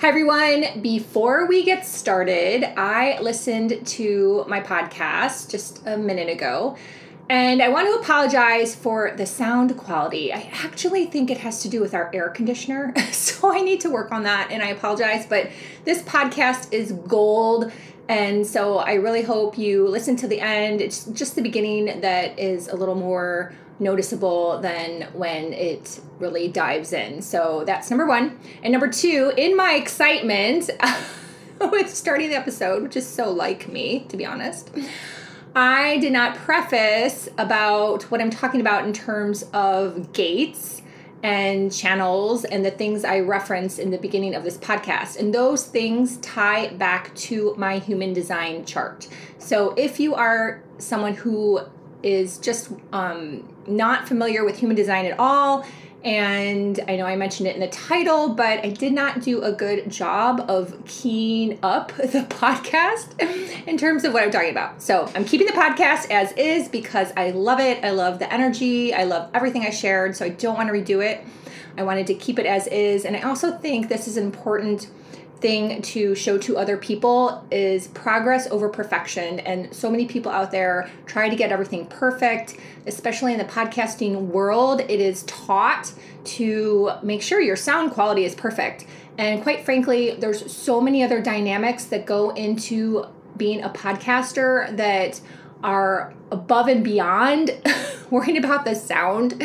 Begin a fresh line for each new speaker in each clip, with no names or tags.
Hi, everyone. Before we get started, I listened to my podcast just a minute ago. And I want to apologize for the sound quality. I actually think it has to do with our air conditioner. So I need to work on that and I apologize. But this podcast is gold. And so I really hope you listen to the end. It's just the beginning that is a little more noticeable than when it really dives in. So that's number one. And number two, in my excitement with starting the episode, which is so like me, to be honest, I did not preface about what I'm talking about in terms of gates and channels and the things I referenced in the beginning of this podcast. And those things tie back to my human design chart. So if you are someone who is just um, not familiar with human design at all, and I know I mentioned it in the title, but I did not do a good job of keying up the podcast in terms of what I'm talking about. So I'm keeping the podcast as is because I love it. I love the energy. I love everything I shared. So I don't want to redo it. I wanted to keep it as is. And I also think this is important thing to show to other people is progress over perfection. And so many people out there try to get everything perfect, especially in the podcasting world. It is taught to make sure your sound quality is perfect. And quite frankly, there's so many other dynamics that go into being a podcaster that are above and beyond worrying about the sound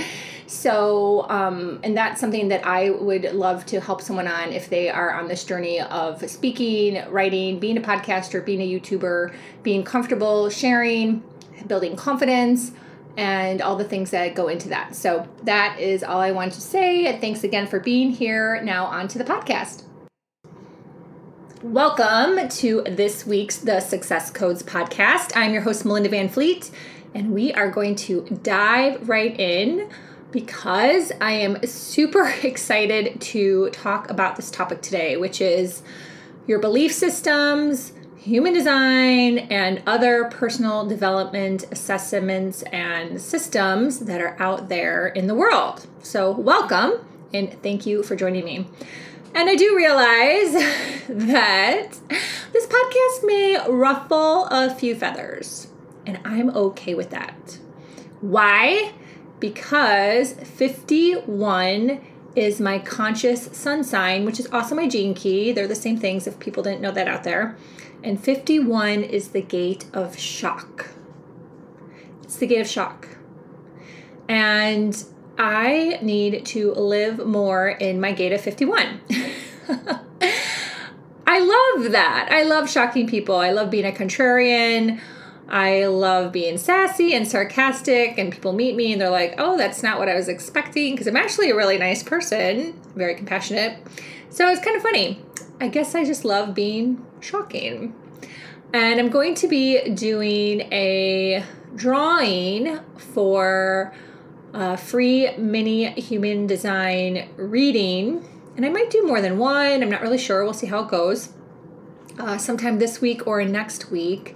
so, um, and that's something that I would love to help someone on if they are on this journey of speaking, writing, being a podcaster, being a YouTuber, being comfortable sharing, building confidence, and all the things that go into that. So, that is all I want to say. Thanks again for being here. Now, on to the podcast. Welcome to this week's The Success Codes podcast. I'm your host, Melinda Van Fleet, and we are going to dive right in because I am super excited to talk about this topic today, which is your belief systems, human design, and other personal development assessments and systems that are out there in the world. So, welcome and thank you for joining me. And I do realize that this podcast may ruffle a few feathers, and I'm okay with that. Why? Because 51 is my conscious sun sign, which is also my gene key. They're the same things if people didn't know that out there. And 51 is the gate of shock. It's the gate of shock. And I need to live more in my gate of 51. I love that. I love shocking people. I love being a contrarian. I love being sassy and sarcastic, and people meet me and they're like, oh, that's not what I was expecting, because I'm actually a really nice person, very compassionate. So it's kind of funny. I guess I just love being shocking. And I'm going to be doing a drawing for a free mini human design reading. And I might do more than one. I'm not really sure. We'll see how it goes. Uh, sometime this week or next week.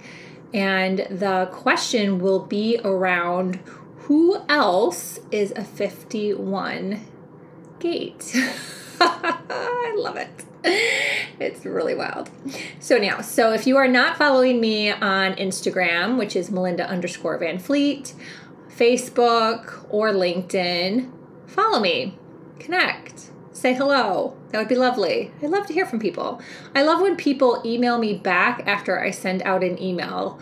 And the question will be around who else is a 51 gate? I love it. It's really wild. So now, so if you are not following me on Instagram, which is Melinda underscore Van Fleet, Facebook or LinkedIn, follow me, connect, say hello. That would be lovely. I love to hear from people. I love when people email me back after I send out an email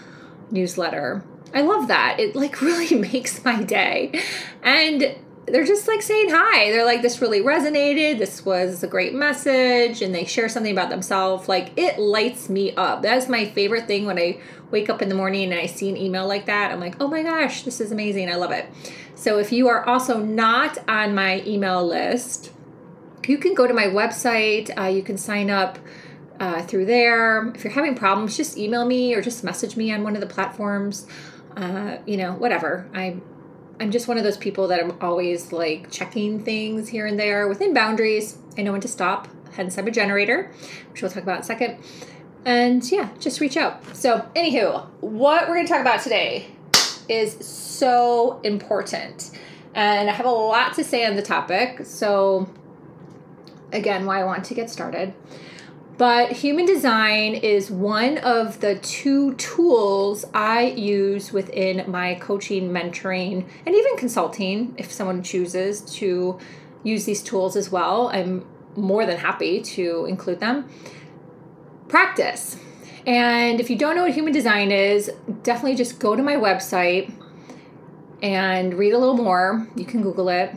newsletter. I love that. It like really makes my day. And they're just like saying hi. They're like, this really resonated. This was a great message. And they share something about themselves. Like, it lights me up. That's my favorite thing when I wake up in the morning and I see an email like that. I'm like, oh my gosh, this is amazing. I love it. So, if you are also not on my email list, you can go to my website. Uh, you can sign up uh, through there. If you're having problems, just email me or just message me on one of the platforms. Uh, you know, whatever. I'm I'm just one of those people that I'm always like checking things here and there within boundaries. I know when to stop. Hence, I'm a generator, which we'll talk about in a second. And yeah, just reach out. So, anywho, what we're going to talk about today is so important. And I have a lot to say on the topic. So, again, why I want to get started. But human design is one of the two tools I use within my coaching, mentoring, and even consulting if someone chooses to use these tools as well. I'm more than happy to include them. Practice. And if you don't know what human design is, definitely just go to my website and read a little more. You can Google it.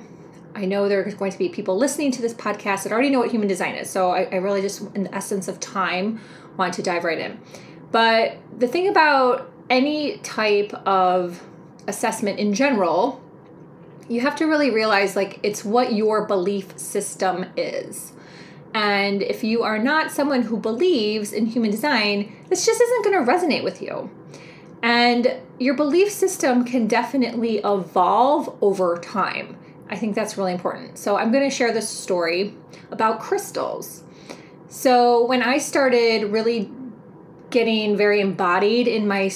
I know there's going to be people listening to this podcast that already know what human design is. So I, I really just, in the essence of time, want to dive right in. But the thing about any type of assessment in general, you have to really realize like it's what your belief system is. And if you are not someone who believes in human design, this just isn't going to resonate with you. And your belief system can definitely evolve over time. I think that's really important. So, I'm going to share this story about crystals. So, when I started really getting very embodied in my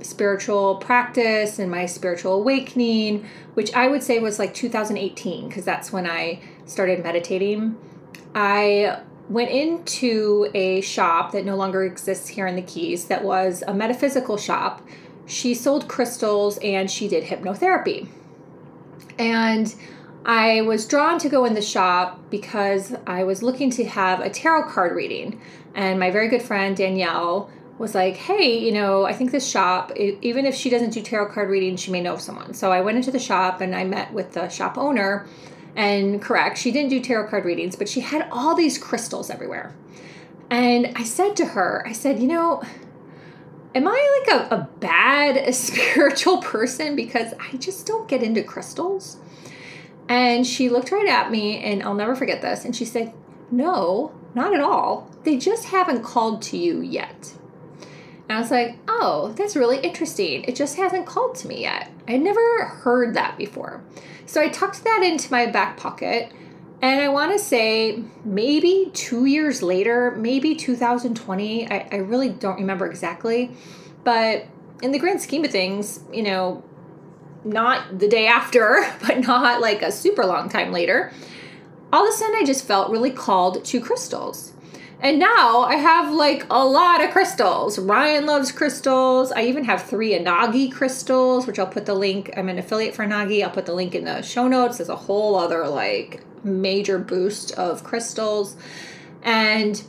spiritual practice and my spiritual awakening, which I would say was like 2018, because that's when I started meditating, I went into a shop that no longer exists here in the Keys that was a metaphysical shop. She sold crystals and she did hypnotherapy. And I was drawn to go in the shop because I was looking to have a tarot card reading. And my very good friend Danielle was like, hey, you know, I think this shop, even if she doesn't do tarot card reading, she may know someone. So I went into the shop and I met with the shop owner. And correct, she didn't do tarot card readings, but she had all these crystals everywhere. And I said to her, I said, you know, am I like a, a bad spiritual person because I just don't get into crystals? And she looked right at me, and I'll never forget this. And she said, No, not at all. They just haven't called to you yet. And I was like, Oh, that's really interesting. It just hasn't called to me yet. I'd never heard that before. So I tucked that into my back pocket. And I want to say maybe two years later, maybe 2020, I, I really don't remember exactly. But in the grand scheme of things, you know, not the day after, but not like a super long time later, all of a sudden I just felt really called to crystals. And now I have like a lot of crystals. Ryan loves crystals. I even have three Anagi crystals, which I'll put the link. I'm an affiliate for Anagi. I'll put the link in the show notes. There's a whole other like major boost of crystals. And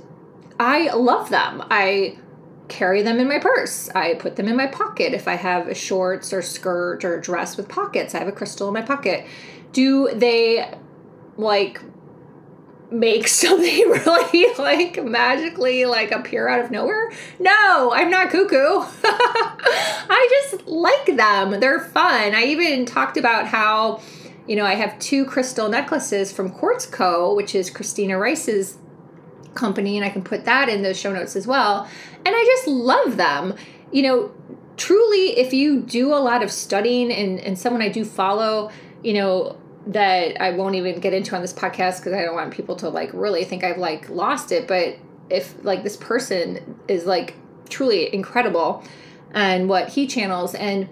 I love them. I carry them in my purse. I put them in my pocket. If I have shorts or skirt or dress with pockets, I have a crystal in my pocket. Do they like make something really like magically like appear out of nowhere? No, I'm not cuckoo. I just like them. They're fun. I even talked about how you know, I have two crystal necklaces from Quartz Co., which is Christina Rice's company, and I can put that in the show notes as well. And I just love them. You know, truly, if you do a lot of studying, and, and someone I do follow, you know, that I won't even get into on this podcast because I don't want people to like really think I've like lost it. But if like this person is like truly incredible and what he channels and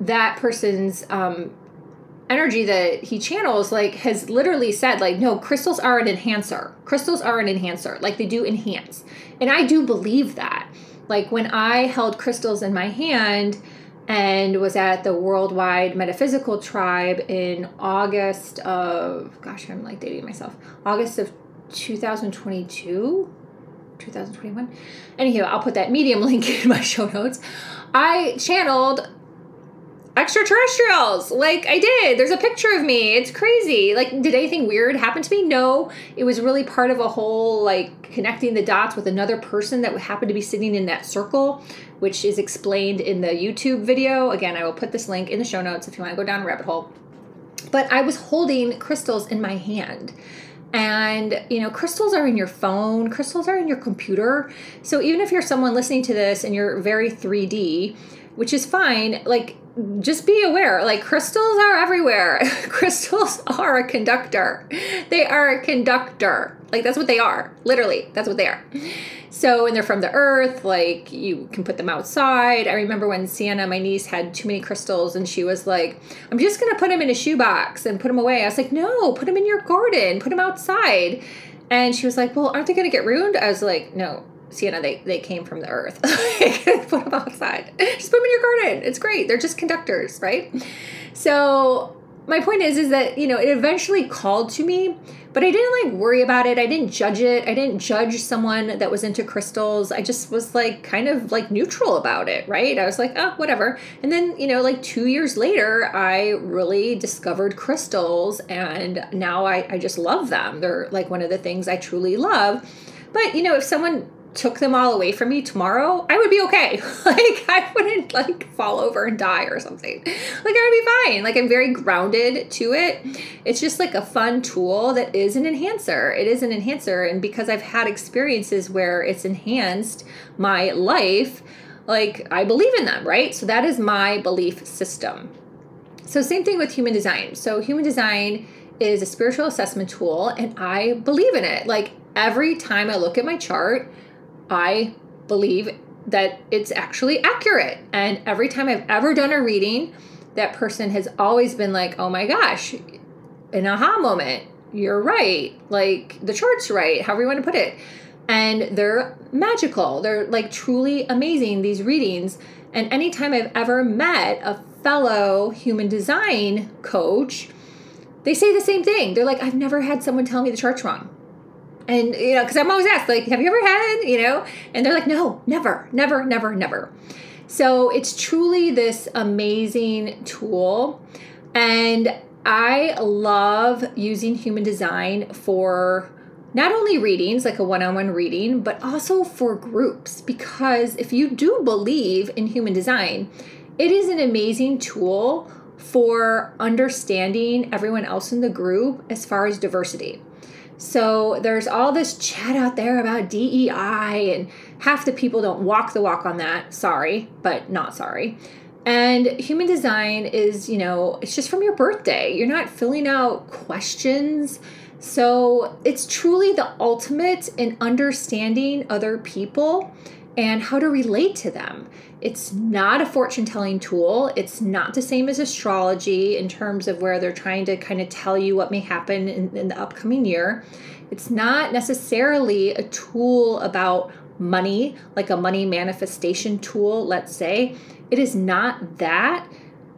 that person's um energy that he channels like has literally said like no crystals are an enhancer. Crystals are an enhancer. Like they do enhance. And i do believe that. Like when i held crystals in my hand and was at the worldwide metaphysical tribe in august of gosh i'm like dating myself august of 2022 2021 anywho i'll put that medium link in my show notes. I channeled extraterrestrials. Like i did. There's a picture of me. It's crazy. Like did anything weird happen to me? No. It was really part of a whole like connecting the dots with another person that happened to be sitting in that circle which is explained in the youtube video. Again i will put this link in the show notes if you want to go down a rabbit hole. But i was holding crystals in my hand. And you know crystals are in your phone crystals are in your computer. So even if you're someone listening to this and you're very 3d which is fine like just be aware like crystals are everywhere. Crystals are a conductor. They are a conductor. Like that's what they are. Literally that's what they are. So and they're from the earth like you can put them outside. I remember when sienna my niece had too many crystals and she was like i'm just gonna put them in a shoebox and put them away. I was like no put them in your garden. Put them outside. And she was like, Well, aren't they to get ruined? I was like, No, Sienna, they, they came from the earth. put them outside. Just put them in your garden. It's great. They're just conductors, right? So my point is, is that, you know, it eventually called to me, but I didn't like worry about it. I didn't judge it. I didn't judge someone that was into crystals. I just was like kind of like neutral about it, right? I was like, oh, whatever. And then, you know, like two years later, I really discovered crystals and now I, I just love them. They're like one of the things I truly love. But, you know, if someone took them all away from me tomorrow, I would be okay. like I wouldn't like fall over and die or something. Like I would be fine. Like I'm very grounded to it. It's just like a fun tool that is an enhancer. It is an enhancer and because I've had experiences where it's enhanced my life, like I believe in them, right? So that is my belief system. So same thing with human design. So human design is a spiritual assessment tool and I believe in it. Like every time I look at my chart, I believe that it's actually accurate. And every time I've ever done a reading, that person has always been like, oh my gosh, an aha moment. You're right. Like the chart's right, however you want to put it. And they're magical. They're like truly amazing, these readings. And anytime I've ever met a fellow human design coach, they say the same thing. They're like, I've never had someone tell me the chart's wrong and you know because i'm always asked like have you ever had you know? And they're like no never never never never. So it's truly this amazing tool. And i love using human design for not only readings like a one-on-one reading but also for groups. Because if you do believe in human design it is an amazing tool for understanding everyone else in the group as far as diversity so there's all this chat out there about DEI, and half the people don't walk the walk on that. Sorry, but not sorry. And human design is, you know, it's just from your birthday. You're not filling out questions. So it's truly the ultimate in understanding other people and how to relate to them. It's not a fortune telling tool. It's not the same as astrology in terms of where they're trying to kind of tell you what may happen in, in the upcoming year. It's not necessarily a tool about money, like a money manifestation tool, let's say. It is not that.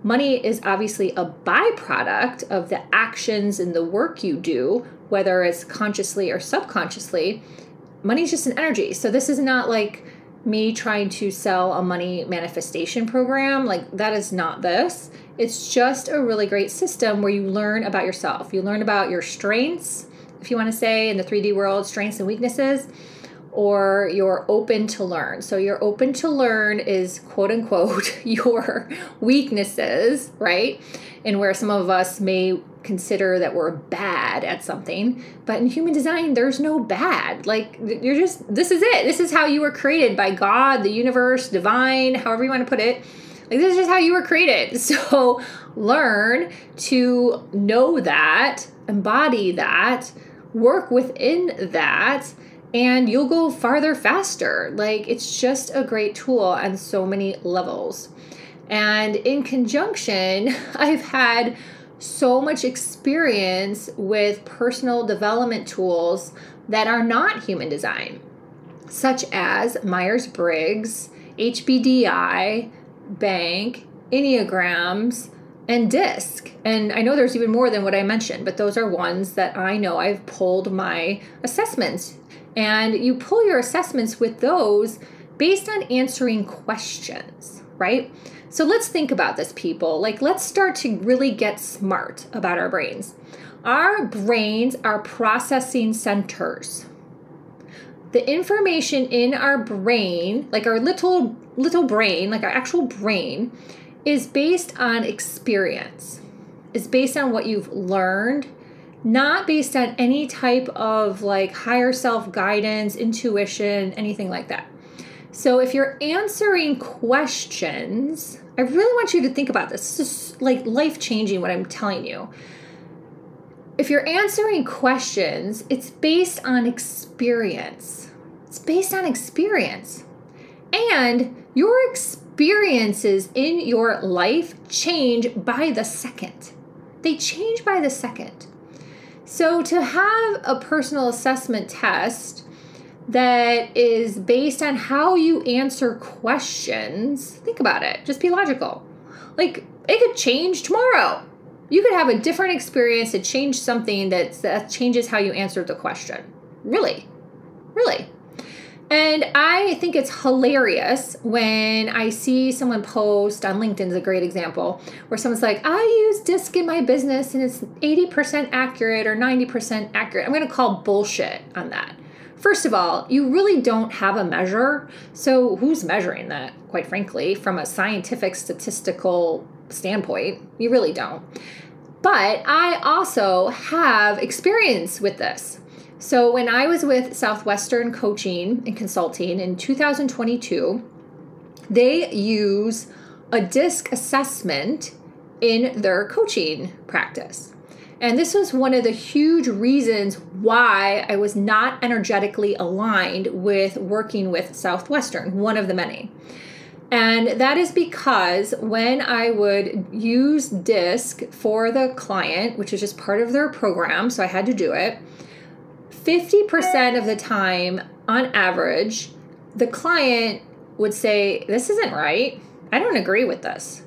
Money is obviously a byproduct of the actions and the work you do, whether it's consciously or subconsciously. Money is just an energy. So this is not like me trying to sell a money manifestation program. Like, that is not this. It's just a really great system where you learn about yourself. You learn about your strengths, if you want to say in the 3D world, strengths and weaknesses, or you're open to learn. So, you're open to learn is quote unquote your weaknesses, right? And where some of us may consider that we're bad at something. But in human design, there's no bad. Like, you're just, this is it. This is how you were created by God, the universe, divine, however you want to put it. Like, this is just how you were created. So, learn to know that, embody that, work within that, and you'll go farther faster. Like, it's just a great tool on so many levels. And in conjunction, I've had so much experience with personal development tools that are not human design, such as Myers Briggs, HBDI, BANK, Enneagrams, and DISC. And I know there's even more than what I mentioned, but those are ones that I know I've pulled my assessments. And you pull your assessments with those based on answering questions, right? So let's think about this, people. Like, let's start to really get smart about our brains. Our brains are processing centers. The information in our brain, like our little little brain, like our actual brain, is based on experience. Is based on what you've learned, not based on any type of like higher self guidance, intuition, anything like that. So if you're answering questions, I really want you to think about this. This is like life changing what I'm telling you. If you're answering questions, it's based on experience. It's based on experience. And your experiences in your life change by the second. They change by the second. So, to have a personal assessment test that is based on how you answer questions, think about it. Just be logical. Like, it could change tomorrow. You could have a different experience that change something that, that changes how you answer the question. Really. Really. And I think it's hilarious when I see someone post on LinkedIn is a great example where someone's like, I use DISC in my business and it's 80% accurate or 90% accurate. I'm going to call bullshit on that. First of all, you really don't have a measure. So who's measuring that, quite frankly, from a scientific statistical standpoint? You really don't. But I also have experience with this. So when I was with Southwestern Coaching and Consulting in 2022, they use a DISC assessment in their coaching practice. And this was one of the huge reasons why I was not energetically aligned with working with Southwestern, one of the many. And that is because when I would use DISC for the client, which is just part of their program, so I had to do it, 50% of the time, on average, the client would say, This isn't right. I don't agree with this.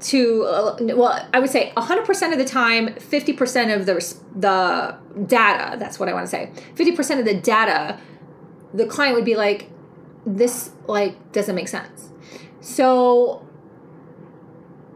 To, uh, well, I would say 100% of the time, 50% of the, the data, that's what I want to say, 50% of the data, the client would be like, This, like, doesn't make sense. So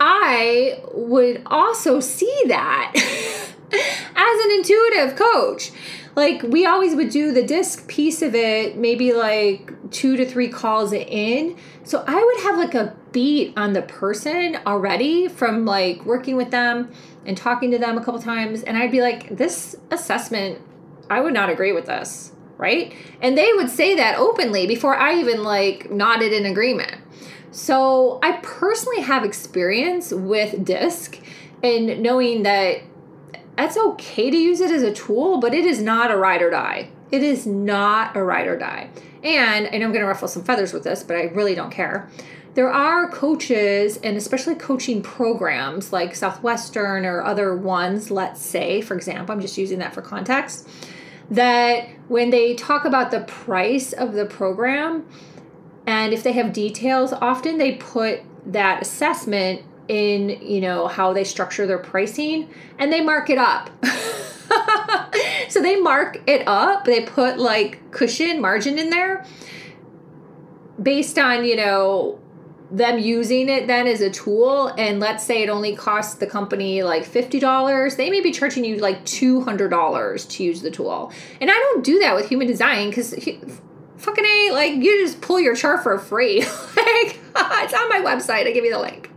I would also see that as an intuitive coach. Like we always would do the disc piece of it maybe like two to three calls in. So i would have like a beat on the person already from like working with them and talking to them a couple times. And i'd be like this assessment i would not agree with this right? And they would say that openly before i even like nodded in agreement so i personally have experience with disc and knowing that that's okay to use it as a tool, but it is not a ride or die. It is not a ride or die. And I know I'm going to ruffle some feathers with this, but I really don't care. There are coaches and especially coaching programs like Southwestern or other ones, let's say, for example, I'm just using that for context, that when they talk about the price of the program, and if they have details, often they put that assessment in you know how they structure their pricing and they mark it up. So they mark it up. They put like cushion margin in there based on you know them using it then as a tool. And let's say it only costs the company like $50 they may be charging you like $200 to use the tool. And i don't do that with human design because fucking a like you just pull your chart for free. Like it's on my website i give you the link.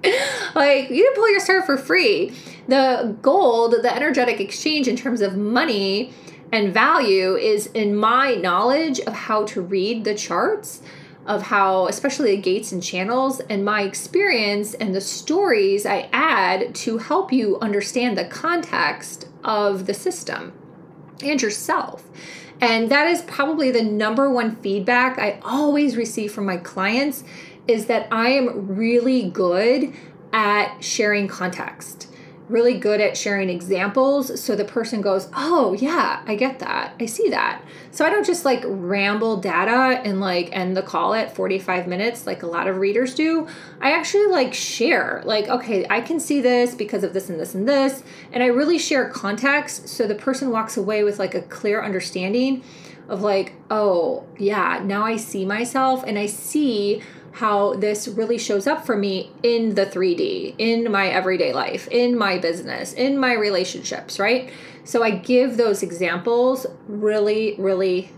Like you pull your chart for free. The gold the energetic exchange in terms of money and value is in my knowledge of how to read the charts of how especially the gates and channels and my experience and the stories i add to help you understand the context of the system and yourself and that is probably the number one feedback I always receive from my clients is that I am really good at sharing context really good at sharing examples. So the person goes oh yeah i get that. I see that. So i don't just like ramble data and like end the call at 45 minutes like a lot of readers do. I actually like share like okay i can see this because of this and this and this. And i really share context. So the person walks away with like a clear understanding of like oh yeah now i see myself and i see how this really shows up for me in the 3D, in my everyday life, in my business, in my relationships, right? So I give those examples really, really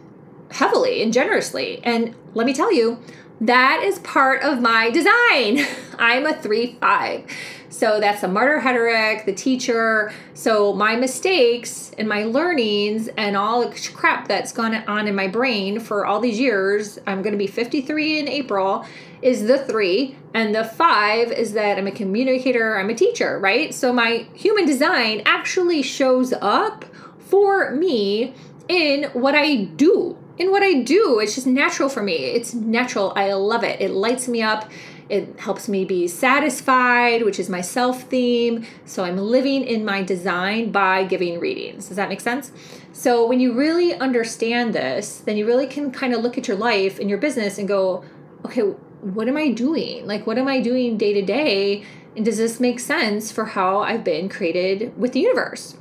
heavily and generously. And let me tell you, that is part of my design. I'm a 3 5. So that's the martyr heretic, the teacher. So my mistakes and my learnings and all the crap that's gone on in my brain for all these years, I'm going to be 53 in April, is the three. And the five is that I'm a communicator, I'm a teacher, right? So my human design actually shows up for me in what I do. In what I do, it's just natural for me. It's natural. I love it. It lights me up It helps me be satisfied, which is my self theme. So I'm living in my design by giving readings. Does that make sense? So when you really understand this, then you really can kind of look at your life and your business and go, okay, what am I doing? Like, what am I doing day to day? And does this make sense for how I've been created with the universe?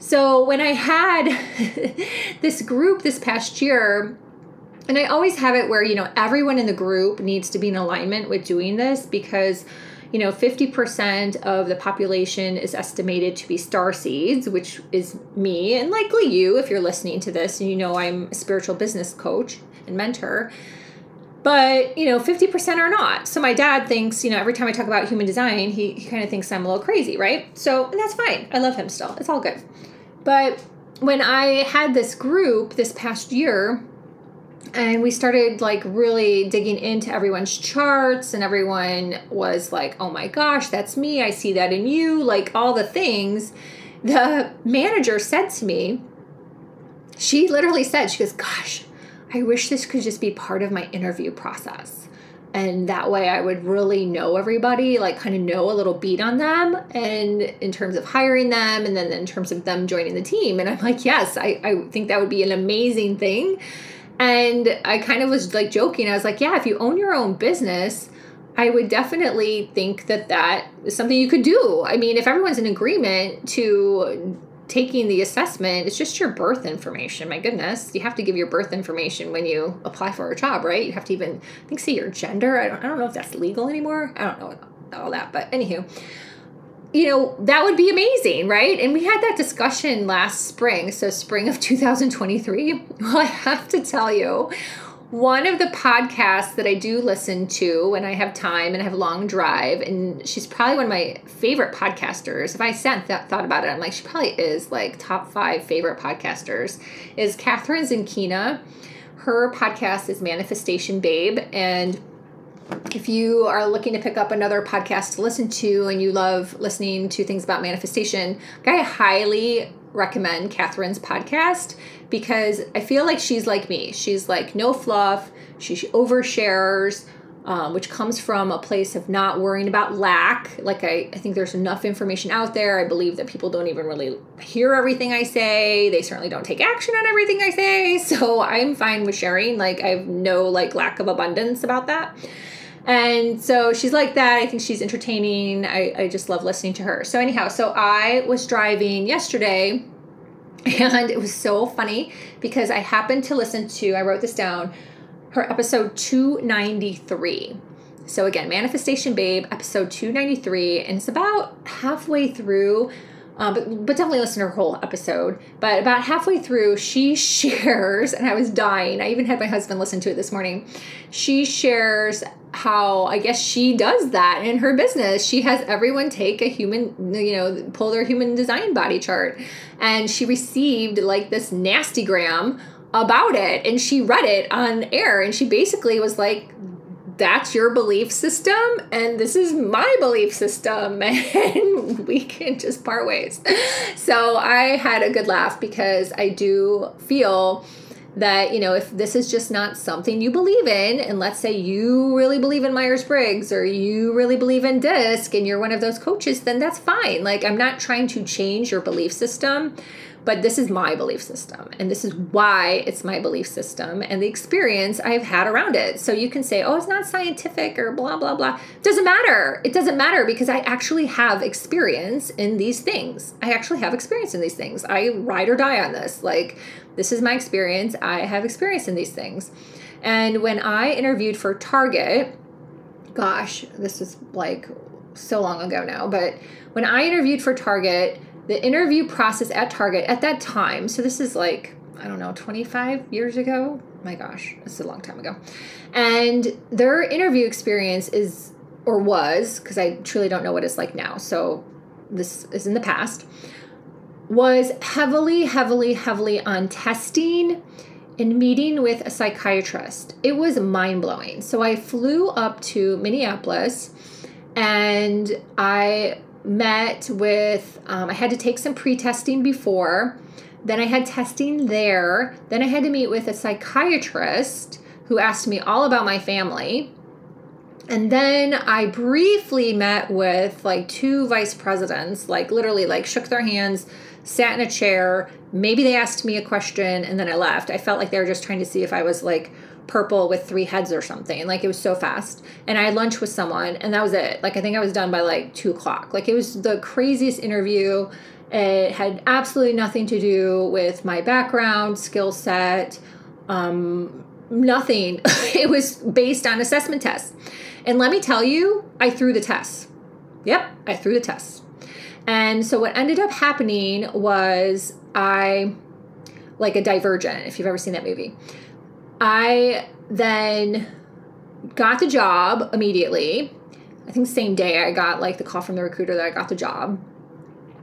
So when I had this group this past year, and I always have it where, you know, everyone in the group needs to be in alignment with doing this because, you know, 50% of the population is estimated to be star seeds, which is me and likely you if you're listening to this and you know I'm a spiritual business coach and mentor. But, you know, 50% are not. So my dad thinks, you know, every time I talk about human design, he, he kind of thinks I'm a little crazy, right? So, that's fine. I love him still. It's all good. But when I had this group this past year, and we started like really digging into everyone's charts and everyone was like oh my gosh that's me i see that in you like all the things the manager said to me she literally said she goes gosh i wish this could just be part of my interview process and that way i would really know everybody like kind of know a little beat on them and in terms of hiring them and then in terms of them joining the team and i'm like yes i, I think that would be an amazing thing and I kind of was like joking. I was like, yeah, if you own your own business, I would definitely think that that is something you could do. I mean, if everyone's in agreement to taking the assessment, it's just your birth information. My goodness, you have to give your birth information when you apply for a job, right? You have to even, I think, say your gender. I don't, I don't know if that's legal anymore. I don't know all that, but anywho you know, that would be amazing, right? And we had that discussion last spring, so spring of 2023. Well, I have to tell you, one of the podcasts that I do listen to when I have time and I have a long drive, and she's probably one of my favorite podcasters. If I sat th- thought about it, I'm like, she probably is like top five favorite podcasters, is Kathrin Zenkina. Her podcast is Manifestation Babe, and if you are looking to pick up another podcast to listen to and you love listening to things about manifestation, I highly recommend Kathrin's podcast because I feel like she's like me. She's like no fluff, she overshares, um, which comes from a place of not worrying about lack. Like, I, I think there's enough information out there. I believe that people don't even really hear everything I say. They certainly don't take action on everything I say. So I'm fine with sharing. Like, I have no like lack of abundance about that. And so she's like that. I think she's entertaining. I, I just love listening to her. So, anyhow, so I was driving yesterday and it was so funny because I happened to listen to, I wrote this down, her episode 293. So, again, Manifestation Babe, episode 293. And it's about halfway through. Uh, but, but definitely listen to her whole episode. But about halfway through, she shares, and I was dying. I even had my husband listen to it this morning. She shares how I guess she does that in her business. She has everyone take a human, you know, pull their human design body chart. And she received like this nasty gram about it and she read it on air and she basically was like that's your belief system and this is my belief system and we can just part ways. So I had a good laugh because I do feel that you know if this is just not something you believe in and let's say you really believe in myers-briggs or you really believe in disc and you're one of those coaches then that's fine like i'm not trying to change your belief system but this is my belief system and this is why it's my belief system and the experience I've had around it. So you can say, oh, it's not scientific or blah, blah, blah. Doesn't matter. It doesn't matter because I actually have experience in these things. I actually have experience in these things. I ride or die on this. Like, this is my experience. I have experience in these things. And when I interviewed for Target, gosh, this is like so long ago now, but when I interviewed for Target, the interview process at Target at that time, so this is like, I don't know, 25 years ago. My gosh, is a long time ago. And their interview experience is, or was, because I truly don't know what it's like now. So this is in the past, was heavily, heavily, heavily on testing and meeting with a psychiatrist. It was mind blowing. So I flew up to Minneapolis and I met with, um, I had to take some pre testing before. Then I had testing there. Then I had to meet with a psychiatrist who asked me all about my family. And then I briefly met with like two vice presidents, like literally like shook their hands, sat in a chair. Maybe they asked me a question and then I left. I felt like they were just trying to see if I was like purple with three heads or something. Like it was so fast. And I had lunch with someone and that was it. Like I think I was done by like two o'clock. Like it was the craziest interview. It had absolutely nothing to do with my background, skill set, um, nothing. it was based on assessment tests. And let me tell you, I threw the tests. Yep, I threw the tests. And so what ended up happening was I, like a divergent, if you've ever seen that movie, I then got the job immediately. I think same day I got like the call from the recruiter that I got the job.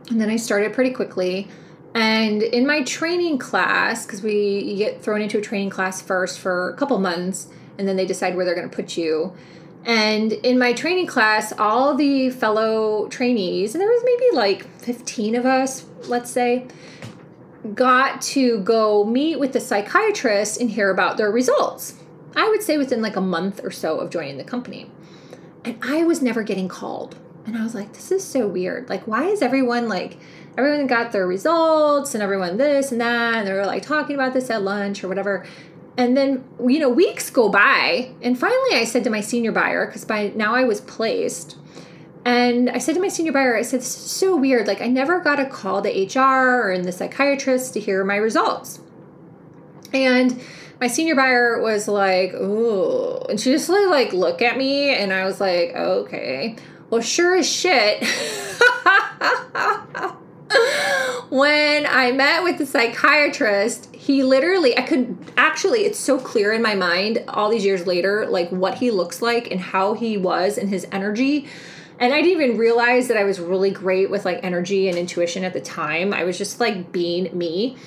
And then I started pretty quickly. And in my training class, because we get thrown into a training class first for a couple months, and then they decide where they're going to put you. And in my training class, all the fellow trainees, and there was maybe like 15 of us, let's say, got to go meet with the psychiatrist and hear about their results. I would say within like a month or so of joining the company. And I was never getting called. And I was like, this is so weird. Like, why is everyone like, everyone got their results and everyone this and that, and they were like talking about this at lunch or whatever. And then, you know, weeks go by, and finally I said to my senior buyer, because by now I was placed, and I said to my senior buyer, I said, this is so weird. Like, I never got a call to HR or in the psychiatrist to hear my results. And my senior buyer was like, "Ooh," and she just like like look at me, and I was like, "Okay." Well, sure as shit. when I met with the psychiatrist, he literally, I could actually, it's so clear in my mind all these years later, like what he looks like and how he was and his energy. And I didn't even realize that I was really great with like energy and intuition at the time. I was just like being me.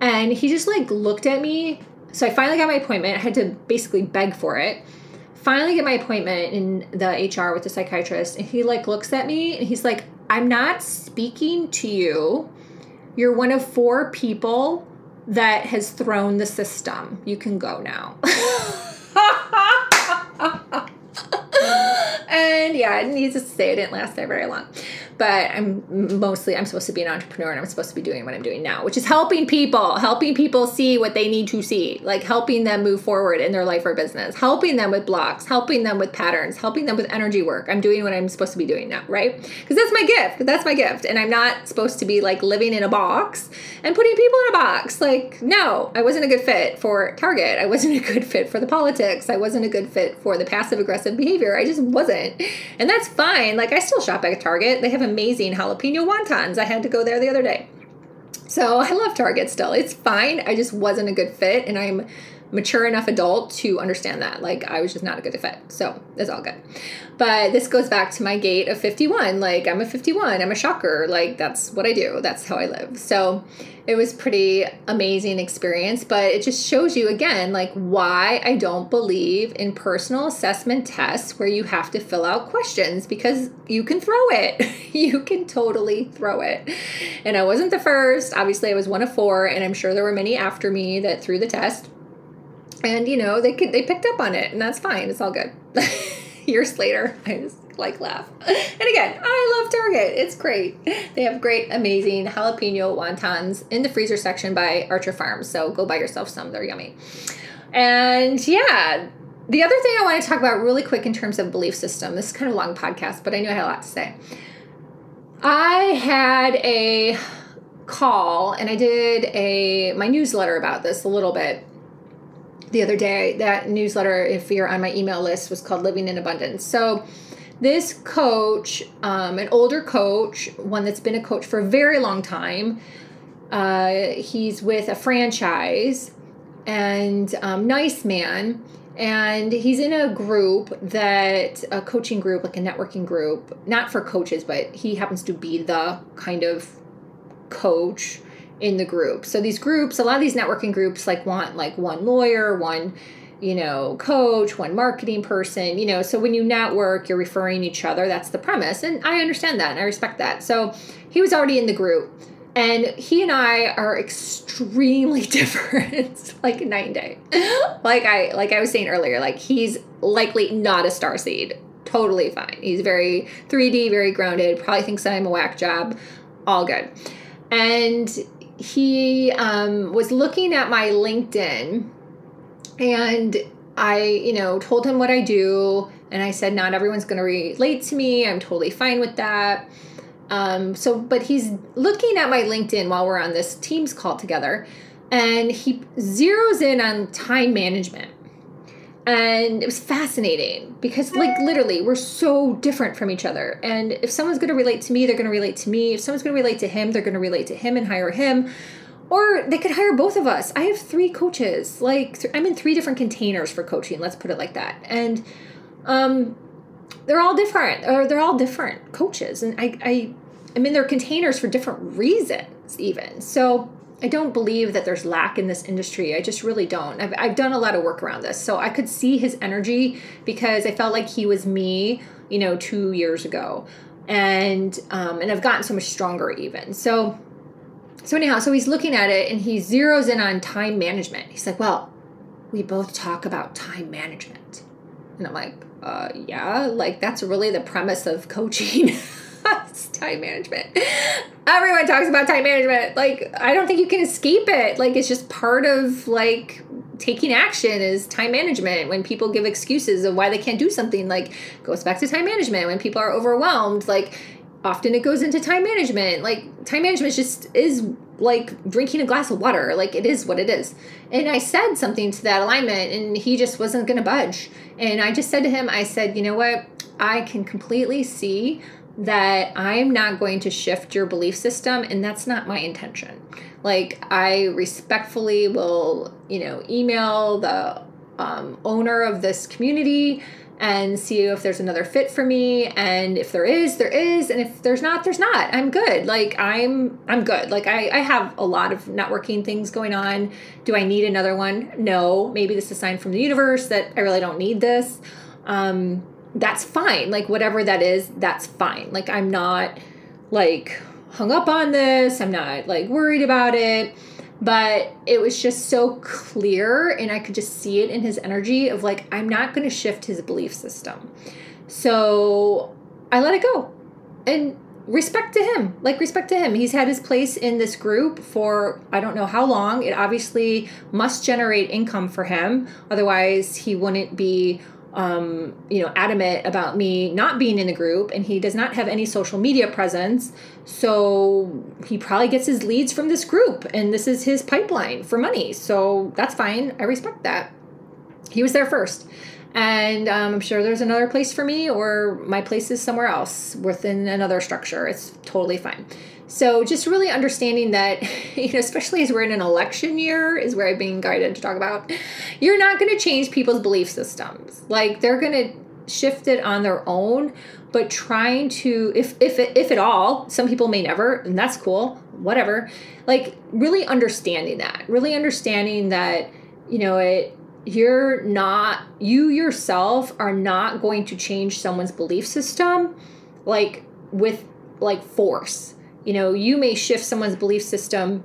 And he just like looked at me. So I finally got my appointment. I had to basically beg for it. Finally get my appointment in the HR with the psychiatrist. And he like looks at me and he's like, I'm not speaking to you. You're one of four people that has thrown the system. You can go now. and yeah, needless to say, it didn't last there very long but I'm mostly I'm supposed to be an entrepreneur and I'm supposed to be doing what I'm doing now, which is helping people, helping people see what they need to see, like helping them move forward in their life or business, helping them with blocks, helping them with patterns, helping them with energy work. I'm doing what I'm supposed to be doing now, right? Because that's my gift. That's my gift. And I'm not supposed to be like living in a box and putting people in a box. Like, no, I wasn't a good fit for Target. I wasn't a good fit for the politics. I wasn't a good fit for the passive aggressive behavior. I just wasn't. And that's fine. Like I still shop at Target. They have amazing jalapeno wontons. I had to go there the other day. So I love Target still. It's fine. I just wasn't a good fit, and I'm mature enough adult to understand that. Like I was just not a good fit. So it's all good. But this goes back to my gate of 51. Like I'm a 51. I'm a shocker. Like that's what I do. That's how I live. So it was pretty amazing experience, but it just shows you again like why I don't believe in personal assessment tests where you have to fill out questions because you can throw it. you can totally throw it. And I wasn't the first. Obviously, I was one of four and I'm sure there were many after me that threw the test and you know they could they picked up on it and that's fine it's all good. Years later i just like laugh. And again i love target it's great. They have great amazing jalapeno wontons in the freezer section by archer farms so go buy yourself some they're yummy. And yeah the other thing i want to talk about really quick in terms of belief system this is kind of a long podcast but i knew i had a lot to say. I had a call and i did a my newsletter about this a little bit the other day. That newsletter, if you're on my email list, was called Living in Abundance. So, this coach, um, an older coach, one that's been a coach for a very long time, uh, he's with a franchise and um, nice man. And he's in a group that, a coaching group, like a networking group, not for coaches, but he happens to be the kind of coach in the group. So these groups, a lot of these networking groups like want like one lawyer, one you know, coach, one marketing person, you know, so when you network, you're referring each other. That's the premise. And I understand that and I respect that. So he was already in the group. And he and I are extremely different, like night and day. like I like I was saying earlier, like he's likely not a star seed. Totally fine. He's very 3D, very grounded, probably thinks I'm a whack job. All good. And he um, was looking at my LinkedIn and I, you know, told him what I do and I said not everyone's going to relate to me. I'm totally fine with that. Um, so, but he's looking at my LinkedIn while we're on this Teams call together, and he zeroes in on time management. And it was fascinating because, like, literally, we're so different from each other. And if someone's going to relate to me, they're going to relate to me. If someone's going to relate to him, they're going to relate to him and hire him. Or they could hire both of us. I have three coaches. Like, th- I'm in three different containers for coaching, let's put it like that. And um, they're all different, or they're all different coaches. And I, I, I mean, they're containers for different reasons, even. So, I don't believe that there's lack in this industry. I just really don't. I've, I've done a lot of work around this. So I could see his energy because I felt like he was me, you know, two years ago. And um, and I've gotten so much stronger even. So so anyhow, so he's looking at it and he zeroes in on time management. He's like, well, we both talk about time management. And I'm like, uh, yeah, like that's really the premise of coaching. It's time management. Everyone talks about time management. Like, I don't think you can escape it. Like, it's just part of like taking action is time management. When people give excuses of why they can't do something, like goes back to time management. When people are overwhelmed, like often it goes into time management. Like time management is just is like drinking a glass of water. Like it is what it is. And I said something to that alignment and he just wasn't going to budge. And I just said to him, I said, you know what? I can completely see that I'm not going to shift your belief system and that's not my intention. Like I respectfully will, you know, email the um, owner of this community and see if there's another fit for me. And if there is there is. And if there's not there's not. I'm good. Like i'm i'm good. Like i, I have a lot of networking things going on. Do i need another one? No. Maybe this is a sign from the universe that i really don't need this. Um that's fine. Like whatever that is that's fine. Like i'm not like hung up on this. I'm not like worried about it but it was just so clear and i could just see it in his energy of like i'm not going to shift his belief system. So i let it go. And respect to him like respect to him. He's had his place in this group for i don't know how long. It obviously must generate income for him. Otherwise he wouldn't be um, you know, adamant about me not being in the group, and he does not have any social media presence. So he probably gets his leads from this group, and this is his pipeline for money. So that's fine. I respect that. He was there first. And um, I'm sure there's another place for me, or my place is somewhere else within another structure. It's totally fine. So just really understanding that, you know, especially as we're in an election year, is where I'm being guided to talk about. You're not going to change people's belief systems. Like they're going to shift it on their own, but trying to, if if if at all, some people may never, and that's cool. Whatever. Like really understanding that, really understanding that, you know, it you're not you yourself are not going to change someone's belief system like with like force you know, you may shift someone's belief system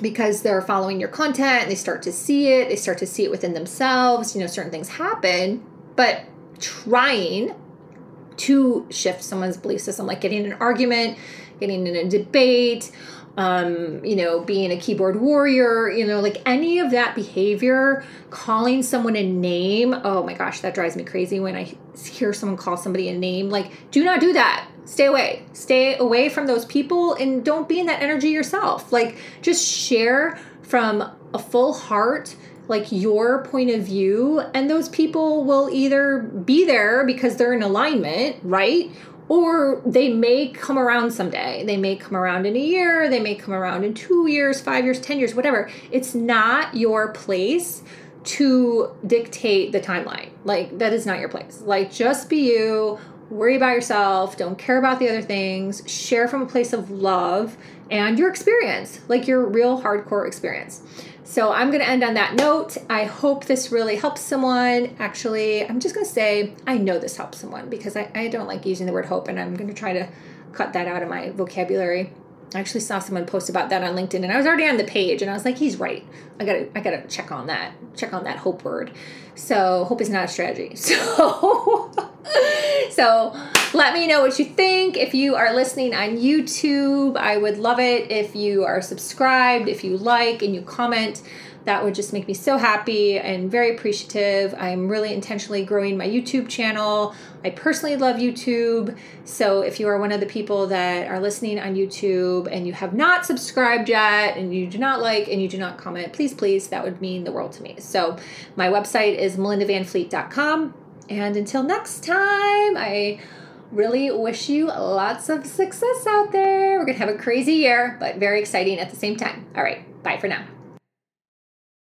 because they're following your content and they start to see it, they start to see it within themselves, you know, certain things happen, but trying to shift someone's belief system, like getting in an argument, getting in a debate, um, you know, being a keyboard warrior, you know, like any of that behavior, calling someone a name. Oh my gosh, that drives me crazy when I hear someone call somebody a name. Like, do not do that stay away stay away from those people and don't be in that energy yourself like just share from a full heart like your point of view and those people will either be there because they're in alignment right or they may come around someday. They may come around in a year they may come around in 2 years 5 years 10 years whatever. It's not your place to dictate the timeline. Like that is not your place. Like just be you worry about yourself, don't care about the other things, share from a place of love and your experience, like your real hardcore experience. So I'm going to end on that note. I hope this really helps someone. Actually, I'm just going to say I know this helps someone because I, I don't like using the word hope and I'm going to try to cut that out of my vocabulary. I actually saw someone post about that on LinkedIn and I was already on the page and I was like, he's right. I gotta I gotta check on that. Check on that hope word. So hope is not a strategy. So so let me know what you think. If you are listening on YouTube, I would love it if you are subscribed, if you like and you comment. That would just make me so happy and very appreciative. I'm really intentionally growing my YouTube channel. I personally love YouTube. So if you are one of the people that are listening on YouTube and you have not subscribed yet and you do not like and you do not comment, please, please, that would mean the world to me. So my website is melindavanfleet.com. And until next time, I really wish you lots of success out there. We're going to have a crazy year, but very exciting at the same time. All right, bye for now.